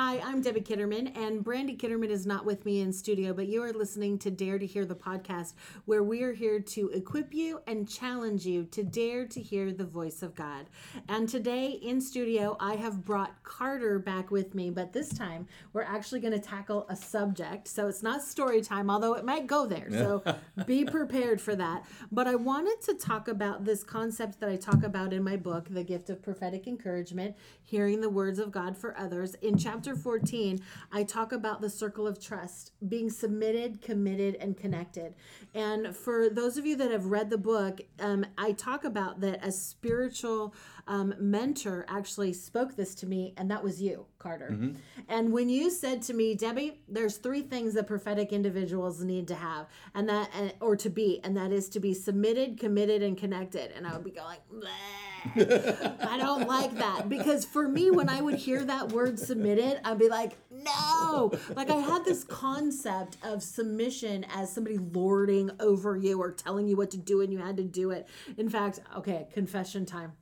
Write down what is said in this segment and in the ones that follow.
Hi, I'm Debbie Kitterman, and Brandy Kitterman is not with me in studio, but you are listening to Dare to Hear the podcast, where we are here to equip you and challenge you to dare to hear the voice of God. And today in studio, I have brought Carter back with me, but this time we're actually going to tackle a subject. So it's not story time, although it might go there. So be prepared for that. But I wanted to talk about this concept that I talk about in my book, The Gift of Prophetic Encouragement Hearing the Words of God for Others. In chapter chapter 14, I talk about the circle of trust, being submitted, committed, and connected. And for those of you that have read the book, um, I talk about that a spiritual um, mentor actually spoke this to me, and that was you, Carter. Mm-hmm. And when you said to me, Debbie, there's three things that prophetic individuals need to have, and that, or to be, and that is to be submitted, committed, and connected. And I would be going, I don't like that because for me, when I would hear that word submitted, I'd be like, no. Like I had this concept of submission as somebody lording over you or telling you what to do and you had to do it. In fact, okay, confession time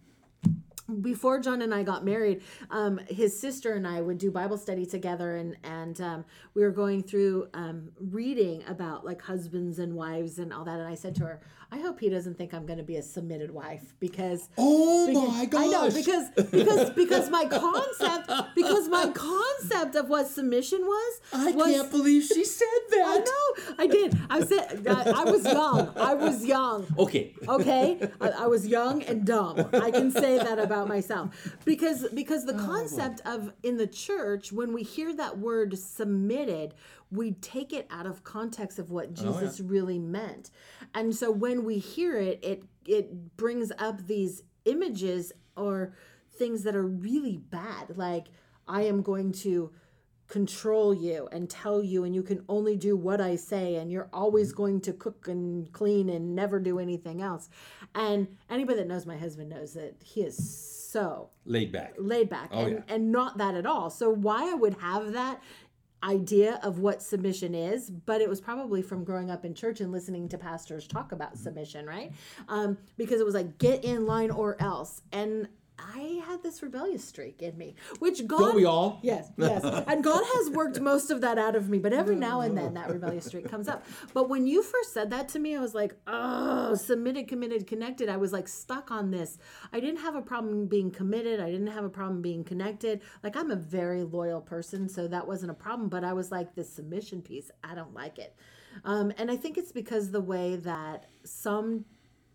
before John and I got married, um, his sister and I would do Bible study together, and and um, we were going through um, reading about like husbands and wives and all that. And I said to her, I hope he doesn't think I'm going to be a submitted wife because oh because, my gosh, I know because because because my concept because my concept of what submission was. I was, can't believe she said that. I know I did. I said I, I was young. I was young. Okay. Okay. I, I, was young and dumb. I can say that about myself because because the oh, concept oh, of in the church when we hear that word submitted we take it out of context of what oh, Jesus oh, yeah. really meant. And so when we hear it, it it brings up these images or things that are really bad. Like I am going to control you and tell you and you can only do what I say and you're always mm-hmm. going to cook and clean and never do anything else. And anybody that knows my husband knows that he is so laid back. Laid back oh, and, yeah. and not that at all. So why I would have that idea of what submission is, but it was probably from growing up in church and listening to pastors talk about mm-hmm. submission, right? Um, because it was like get in line or else. And I had this rebellious streak in me, which God. Don't we all? Yes, yes. and God has worked most of that out of me, but every now and then that rebellious streak comes up. But when you first said that to me, I was like, oh, submitted, committed, connected. I was like stuck on this. I didn't have a problem being committed. I didn't have a problem being connected. Like I'm a very loyal person, so that wasn't a problem. But I was like, this submission piece, I don't like it. Um, and I think it's because the way that some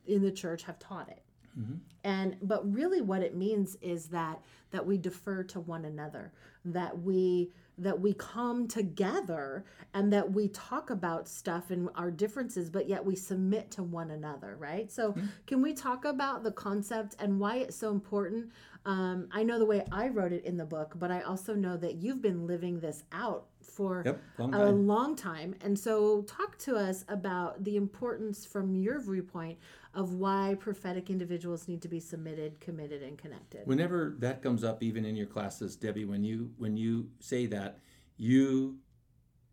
in the church have taught it Mm-hmm. And but really what it means is that that we defer to one another, that we that we come together and that we talk about stuff and our differences but yet we submit to one another right so mm-hmm. can we talk about the concept and why it's so important um, i know the way i wrote it in the book but i also know that you've been living this out for yep, long a long time and so talk to us about the importance from your viewpoint of why prophetic individuals need to be submitted, committed, and connected. Whenever that comes up, even in your classes, Debbie, when you when you say that, you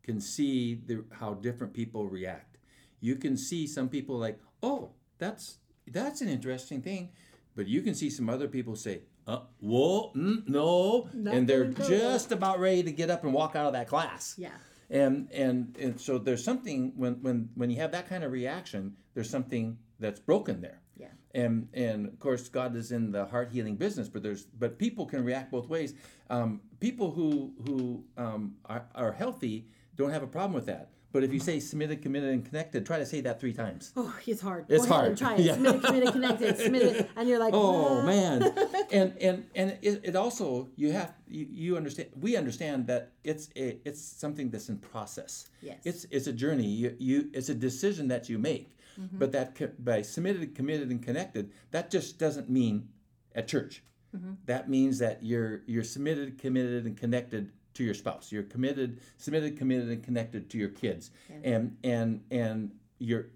can see the, how different people react. You can see some people like, oh, that's that's an interesting thing, but you can see some other people say, uh, whoa, mm, no, Not and they're just about ready to get up and walk out of that class. Yeah. And, and and so there's something when when when you have that kind of reaction, there's something that's broken there. Yeah. And and of course God is in the heart healing business, but there's but people can react both ways. Um, people who who um, are, are healthy don't have a problem with that. But if you say submitted, committed, and connected, try to say that three times. Oh, it's hard. It's Go hard. try it. Yeah. Submitted, committed, connected, submitted, and you're like, oh man. and and and it, it also you have you, you understand. We understand that it's a, it's something that's in process. Yes. It's it's a journey. You you it's a decision that you make. Mm-hmm. But that by submitted, committed, and connected, that just doesn't mean at church. Mm-hmm. That means that you're you're submitted, committed, and connected to your spouse. You're committed, submitted, committed, and connected to your kids, yeah. and and and your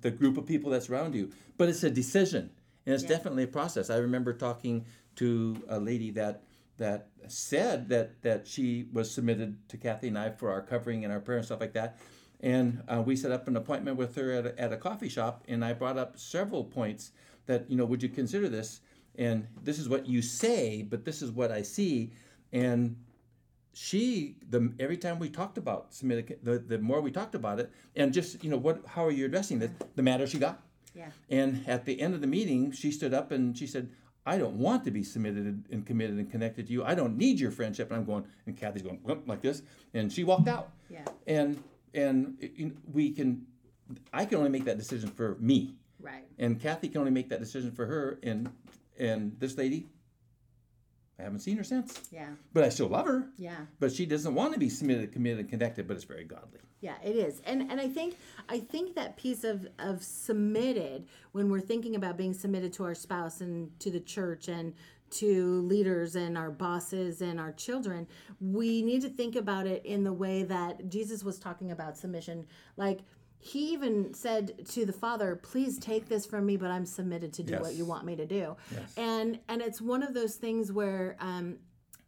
the group of people that's around you. But it's a decision, and it's yeah. definitely a process. I remember talking to a lady that that said that that she was submitted to Kathy and I for our covering and our prayer and stuff like that. And uh, we set up an appointment with her at a, at a coffee shop, and I brought up several points that, you know, would you consider this? And this is what you say, but this is what I see. And she the every time we talked about submitted the, the more we talked about it and just you know what how are you addressing this? The matter she got. Yeah. and at the end of the meeting she stood up and she said i don't want to be submitted and committed and connected to you. I don't need your friendship. And i'm going and kathy's going like this and she walked out. Yeah. and and we can i can only make that decision for me. Right. and kathy can only make that decision for her and and this lady i haven't seen her since Yeah. but i still love her Yeah. but she doesn't want to be submitted, committed, and connected. But it's very godly. Yeah, it is. And and I think I think that piece of of submitted when we're thinking about being submitted to our spouse and to the church and to leaders and our bosses and our children, we need to think about it in the way that Jesus was talking about submission. Like he even said to the father, "Please take this from me, but I'm submitted to do what you want me to do." Yes. And and it's one of those things where um,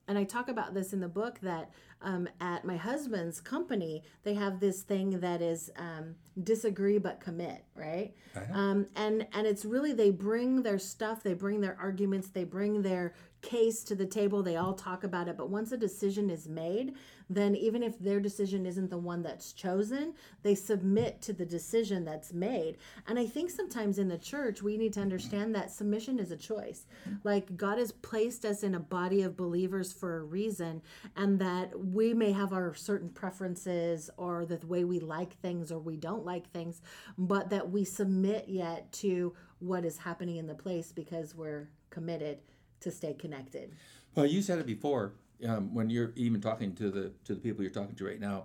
and I talk about this in the book that um, at my husband's company they have this thing that is um, disagree but commit, right? Um, and and it's really they bring their stuff, they bring their arguments, they bring their case to the table. They all talk about it, but once a decision is made, then even if their decision isn't the one that's chosen, they submit to the decision that's made. And I think sometimes in the church we need to understand that submission is a choice. Like God has placed us in a body of believers for a reason, and that we may have our certain preferences or the way we like things or we don't like things, but that we submit yet to what is happening in the place because we're committed to stay connected. Well, you said it before um, when you're even talking to the to the people you're talking to right now.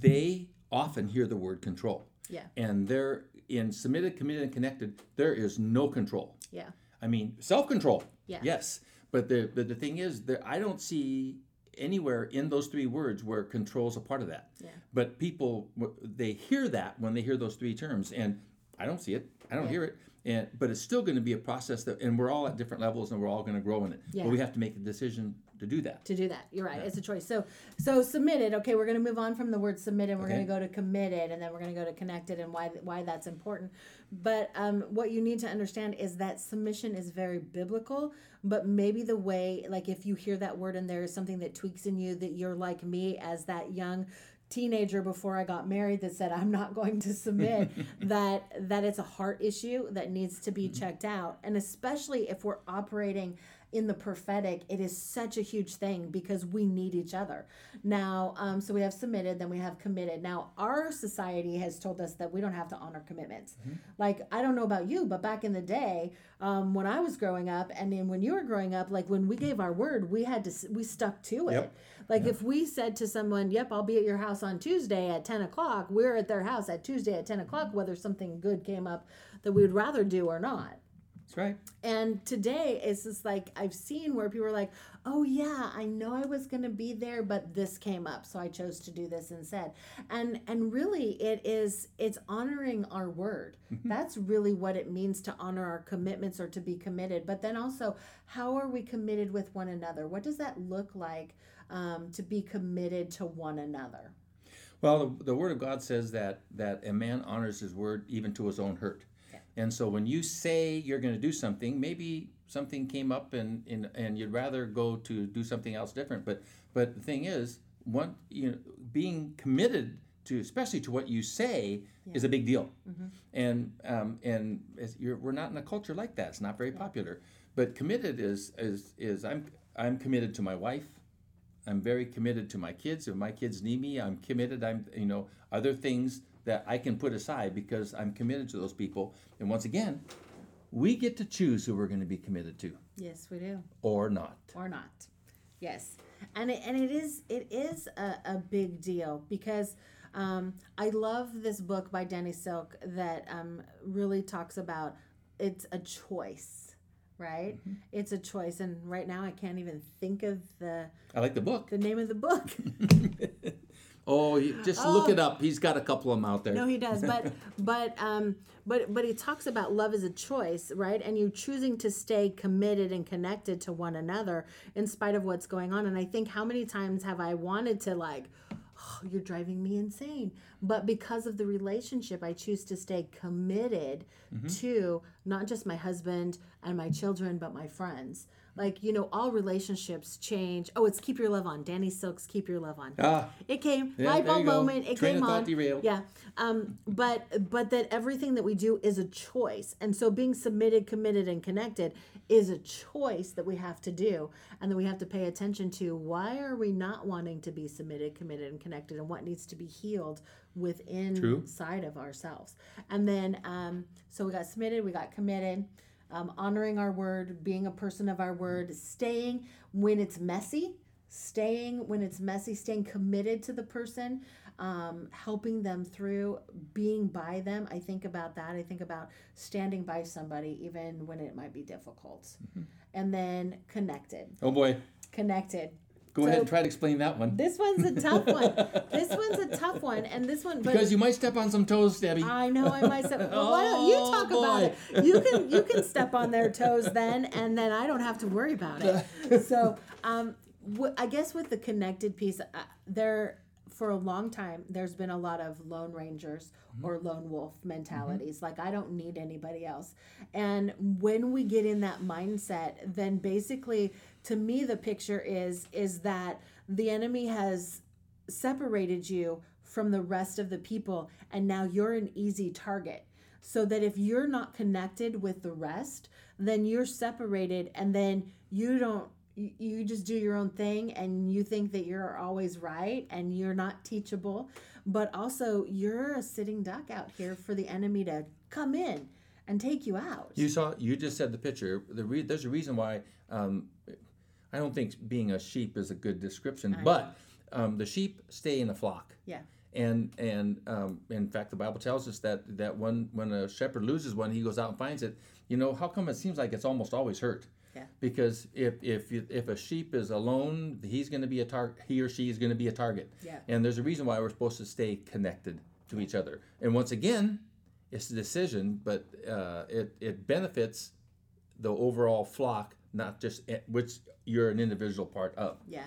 They often hear the word control, Yeah. and they're in submitted, committed, and connected. There is no control. Yeah. I mean, self control. Yeah. Yes, but the but the thing is that I don't see anywhere in those three words where control is a part of that. Yeah. But people they hear that when they hear those three terms, and I don't see it. I don't Yeah. hear it. And but it's still going to be a process that, and we're all at different levels, and we're all going to grow in it. Yeah. But we have to make a decision to do that. to do that. You're right. It's a choice. So so submitted. Okay, we're going to move on from the word submitted. We're Okay. going to go to committed, and then we're going to go to connected, and why why that's important. But um, what you need to understand is that submission is very biblical. But maybe the way, like if you hear that word and there is something that tweaks in you, that you're like me as that young teenager before I got married that said I'm not going to submit that that it's a heart issue that needs to be checked out and especially if we're operating in the prophetic it is such a huge thing because we need each other. Now um, so we have submitted then we have committed. Now our society has told us that we don't have to honor commitments. Like I don't know about you but back in the day um, when I was growing up and then when you were growing up like when we gave our word we had to we stuck to it. Yep. like if we said to someone, "Yep, I'll be at your house on Tuesday at ten o'clock," we're at their house at Tuesday at ten o'clock, whether something good came up that we would rather do or not. That's right. And today it's just like I've seen where people are like, "Oh yeah, I know I was going to be there, but this came up, so I chose to do this instead." And and really, it is it's honoring our word. That's really what it means to honor our commitments or to be committed. But then also, how are we committed with one another? What does that look like um, to be committed to one another? Well, the, the Word of God says that that a man honors his word even to his own hurt. And so when you say you're going to do something, maybe something came up and, and and you'd rather go to do something else different. But but the thing is, one you know, being committed to especially to what you say is a big deal. And um, and we're not in a culture like that. It's not very popular. But committed is is is I'm I'm committed to my wife. I'm very committed to my kids. If my kids need me, I'm committed. I'm, you know, other things that I can put aside because I'm committed to those people. And once again, we get to choose who we're going to be committed to Yes, we do. or not. or not yes and it, and it is it is a, a big deal because um, i love this book by danny silk that um, really talks about it's a choice right it's a choice and right now i can't even think of the I like the book. the name of the book Oh, just look it up. He's got a couple of them out there. No, he does, but but um, but but he talks about love as a choice, right? And you choosing to stay committed and connected to one another in spite of what's going on. And I think how many times have I wanted to like, oh, you're driving me insane, but because of the relationship, I choose to stay committed to not just my husband and my children, but my friends. Like, you know, all relationships change. Oh, it's keep your love on. Danny Silk's keep your love on. Ah, It came Yeah, light bulb moment. It Train came on. derailed. Yeah. Um, but but that everything that we do is a choice, and so being submitted, committed, and connected is a choice that we have to do, and that we have to pay attention to. Why are we not wanting to be submitted, committed, and connected, and what needs to be healed within True. side of ourselves? And then, um, so we got submitted, we got committed. Um, honoring our word, being a person of our word, staying when it's messy, staying when it's messy, staying committed to the person, um, helping them through, being by them. I think about that. I think about standing by somebody even when it might be difficult. And then connected, oh boy. connected. Go So- ahead and try to explain that one. This one's a tough one. this one's a tough one, and this one, but Because you might step on some toes, Debbie. I know I might step. well, why don't you Oh, talk about it? You can you can step on their toes then, and then I don't have to worry about it. So, um, I guess with the connected piece, uh, there for a long time there's been a lot of lone rangers or lone wolf mentalities. Like I don't need anybody else, and when we get in that mindset, then basically, to me, the picture is is that the enemy has separated you from the rest of the people and now you're an easy target so that if you're not connected with the rest then you're separated and then you don't you, just do your own thing and you think that you're always right and you're not teachable but also you're a sitting duck out here for the enemy to come in and take you out You saw. You just said the picture. The re- there's a reason why. Um, I don't think being a sheep is a good description, but um, the sheep stay in a flock. yeah And and um, in fact, the Bible tells us that that when when a shepherd loses one, he goes out and finds it. You know, how come it seems like it's almost always hurt? Yeah. Because if if if a sheep is alone, he's going to be a target. He or she is going to be a target. Yeah. And there's a reason why we're supposed to stay connected to each other. And once again, it's a decision, but uh, it it benefits the overall flock, not just which you're an individual part of. yeah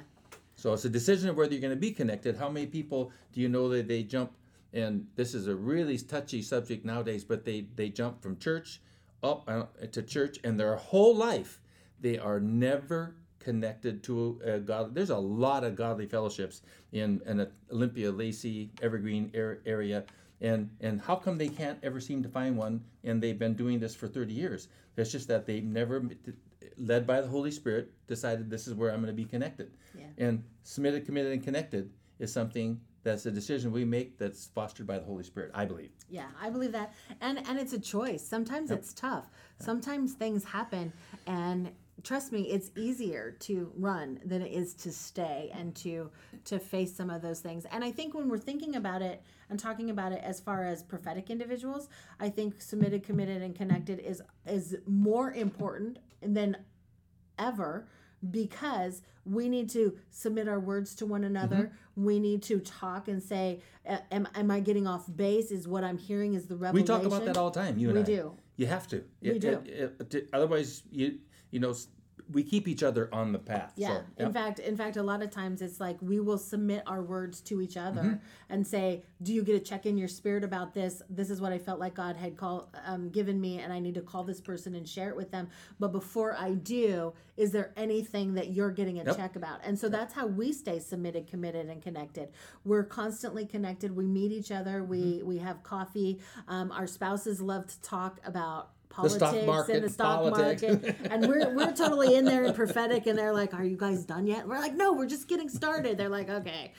So it's a decision of whether you're going to be connected. How many people do you know that they jump? And this is a really touchy subject nowadays, but they they jump from church up uh, to church, and their whole life they are never connected to a God. There's a lot of godly fellowships in an Olympia, Lacey, Evergreen area. And, and how come they can't ever seem to find one and they've been doing this for 30 years? It's just that they've never, led by the Holy Spirit, decided this is where I'm going to be connected. Yeah. And submitted, committed, and connected is something that's a decision we make that's fostered by the Holy Spirit, I believe. Yeah, I believe that. And and it's a choice. Sometimes it's tough. Sometimes things happen and trust me, it's easier to run than it is to stay and to to face some of those things. And I think when we're thinking about it and talking about it as far as prophetic individuals, I think submitted, committed and connected is is more important than ever because we need to submit our words to one another. Mm-hmm. We need to talk and say, am, am I getting off base? Is what I'm hearing is the revelation? We talk about that all the time, you and We I. do. You have to. We do. it- it- it- otherwise, you you know, we keep each other on the path. Yeah. So, In fact, in fact, a lot of times it's like we will submit our words to each other Mm-hmm. and say, "Do you get a check in your spirit about this? This is what I felt like God had called um, given me, and I need to call this person and share it with them. But before I do, is there anything that you're getting a Yep. check about?" And so that's how we stay submitted, committed, and connected. We're constantly connected. We meet each other. We Mm-hmm. we have coffee. Um, our spouses love to talk about. The stock Politics market, and the stock politics. market, and we're we're totally in there and prophetic, and they're like, "Are you guys done yet?" We're like, "No, we're just getting started." They're like, "Okay,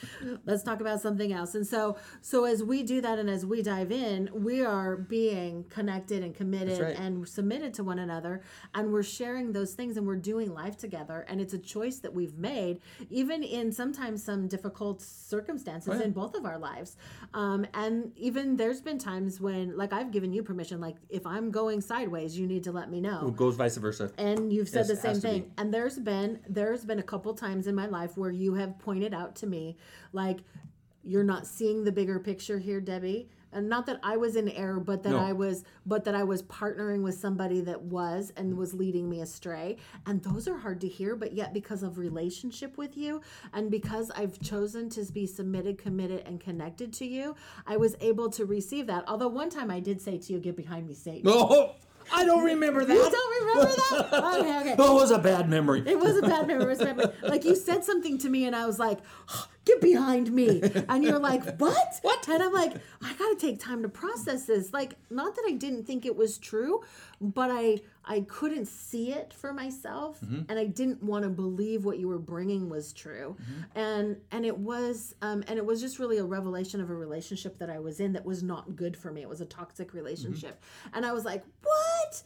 let's talk about something else." And so, so as we do that, and as we dive in, we are being connected and committed right. and submitted to one another, and we're sharing those things, and we're doing life together. And it's a choice that we've made, even in sometimes some difficult circumstances yeah. in both of our lives. Um, and even there's been times when, like, I've given you permission, like, if I'm going sideways, you need to let me know. Goes vice versa. and you've said Yes, the same thing. And there's been there's been a couple times in my life where you have pointed out to me like you're not seeing the bigger picture here debbie. And not that i was in error but that No. i was but that i was partnering with somebody that was and was leading me astray. And those are hard to hear but yet because of relationship with you and because i've chosen to be submitted committed and connected to you i was able to receive that. Although one time i did say to you get behind me satan. Oh, I don't remember that. You don't remember that? Okay, okay. Oh, it was a bad memory. It was a bad memory. It was a bad memory. Like you said something to me, and I was like, "Get behind me!" And you're like, "What? What?" And I'm like, "I got to take time to process this." Like, not that I didn't think it was true, but I I couldn't see it for myself, mm-hmm. and I didn't want to believe what you were bringing was true, mm-hmm. and and it was um, and it was just really a revelation of a relationship that I was in that was not good for me. It was a toxic relationship, mm-hmm. and I was like, "What?"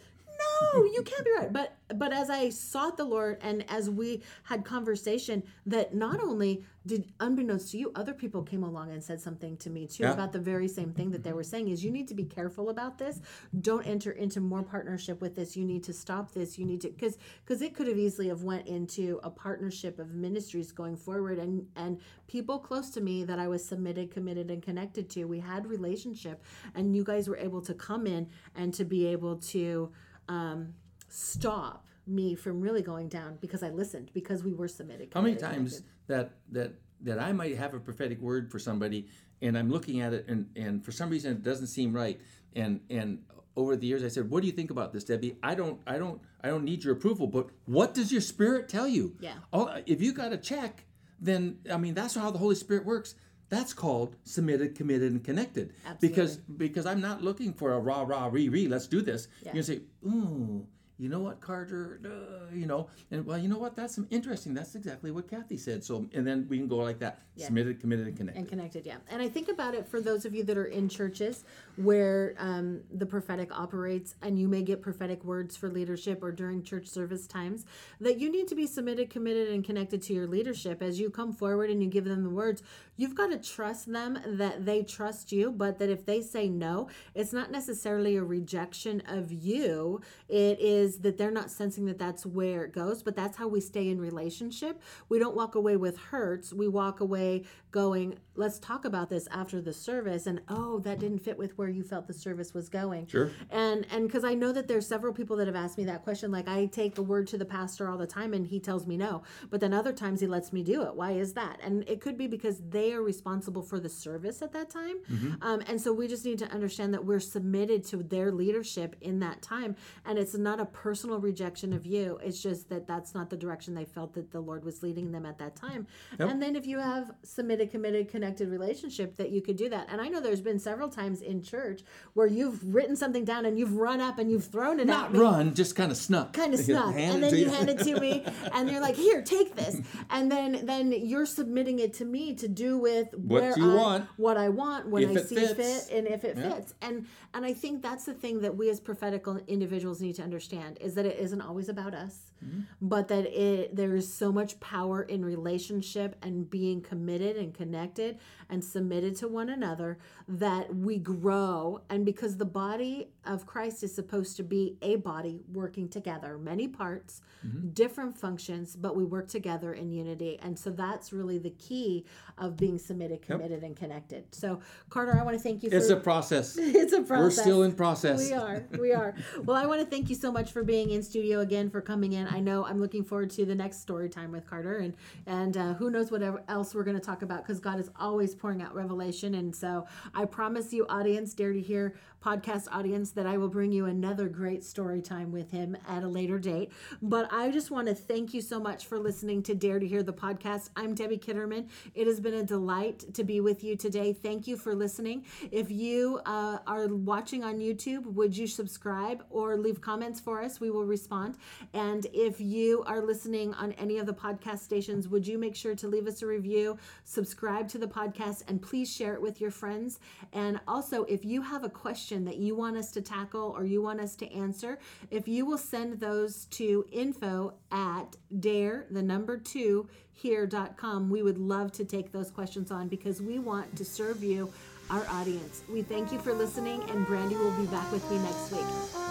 No you can't be right. But but as i sought the lord and as we had conversation that not only did unbeknownst to you other people came along and said something to me too Yeah. about the very same thing that they were saying is you need to be careful about this. Don't enter into more partnership with this. You need to stop this. You need to because because it could have easily have went into a partnership of ministries going forward and and people close to me that i was submitted committed and connected to. We had relationship and you guys were able to come in and to be able to um, stop me from really going down because I listened because we were submitted. How many times that that that I might have a prophetic word for somebody, and I'm looking at it, and and for some reason it doesn't seem right, and and over the years I said, "What do you think about this, Debbie? I don't, I don't, I don't need your approval, but what does your spirit tell you? Yeah. Oh, if you got a check, then I mean that's how the Holy Spirit works. That's called submitted, committed, and connected. Because because I'm not looking for a rah rah re re. Let's do this. Yeah. You're gonna say, ooh. You know what, Carter? Uh, you know, and well, you know what? That's some interesting. That's exactly what Kathy said. So, and then we can go like that: submitted, committed, and connected. and connected yeah and i think about it for those of you that are in churches where um, the prophetic operates and you may get prophetic words for leadership or during church service times that you need to be submitted committed and connected to your leadership as you come forward and you give them the words you've got to trust them that they trust you but that if they say no it's not necessarily a rejection of you it is that they're not sensing that that's where it goes but that's how we stay in relationship. We don't walk away with hurts. We walk away going let's talk about this after the service and oh that didn't fit with where you felt the service was going. Sure. and and because i know that there's several people that have asked me that question like i take the word to the pastor all the time and he tells me no but then other times he lets me do it. Why is that? And it could be because they are responsible for the service at that time. Um, and so we just need to understand that we're submitted to their leadership in that time and it's not a personal rejection of you it's just that that's not the direction they felt that the lord was leading them at that time and then if you have submitted committed connected relationship that you could do that and i know there's been several times in church where you've written something down and you've run up and you've thrown it at Not me run, just kind of snuck. kind of snuck. And then you you. hand it to me and you're like here take this and then then you're submitting it to me to do with What where you I, want. what i want when i see fits. fit and if it Yeah. fits and and i think that's the thing that we as prophetical individuals need to understand is that it isn't always about us Mm-hmm. but that it there is so much power in relationship and being committed and connected and submitted to one another that we grow and because the body of Christ is supposed to be a body working together many parts Mm-hmm. different functions but we work together in unity and so that's really the key of being submitted committed and connected so Carter I want to thank you for It's a process. it's a process. We're still in process. We are. We are. Well, I want to thank you so much for being in studio again, for coming in. I know I'm looking forward to the next story time with Carter, and and uh, who knows what else we're going to talk about because God is always pouring out revelation. And so I promise you, audience, dare to hear podcast audience, that I will bring you another great story time with him at a later date. But I just want to thank you so much for listening to Dare to Hear the podcast. I'm Debbie Kitterman. It has been a delight to be with you today. Thank you for listening. If you uh, are watching on YouTube, would you subscribe or leave comments for us? We will respond. And if you are listening on any of the podcast stations, would you make sure to leave us a review, subscribe to the podcast, and please share it with your friends? And also, if you have a question that you want us to tackle or you want us to answer, if you will send those to info at dare, the number two, here.com, we would love to take those questions on because we want to serve you our audience. We thank you for listening, and Brandy will be back with me next week.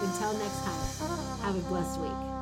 Until next time, have a blessed week.